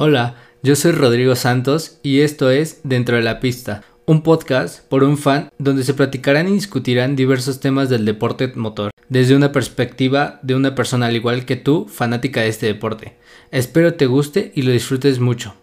Hola, yo soy Rodrigo Santos y esto es Dentro de la Pista, un podcast por un fan donde se platicarán y discutirán diversos temas del deporte motor, desde una perspectiva de una persona al igual que tú, fanática de este deporte. Espero te guste y lo disfrutes mucho.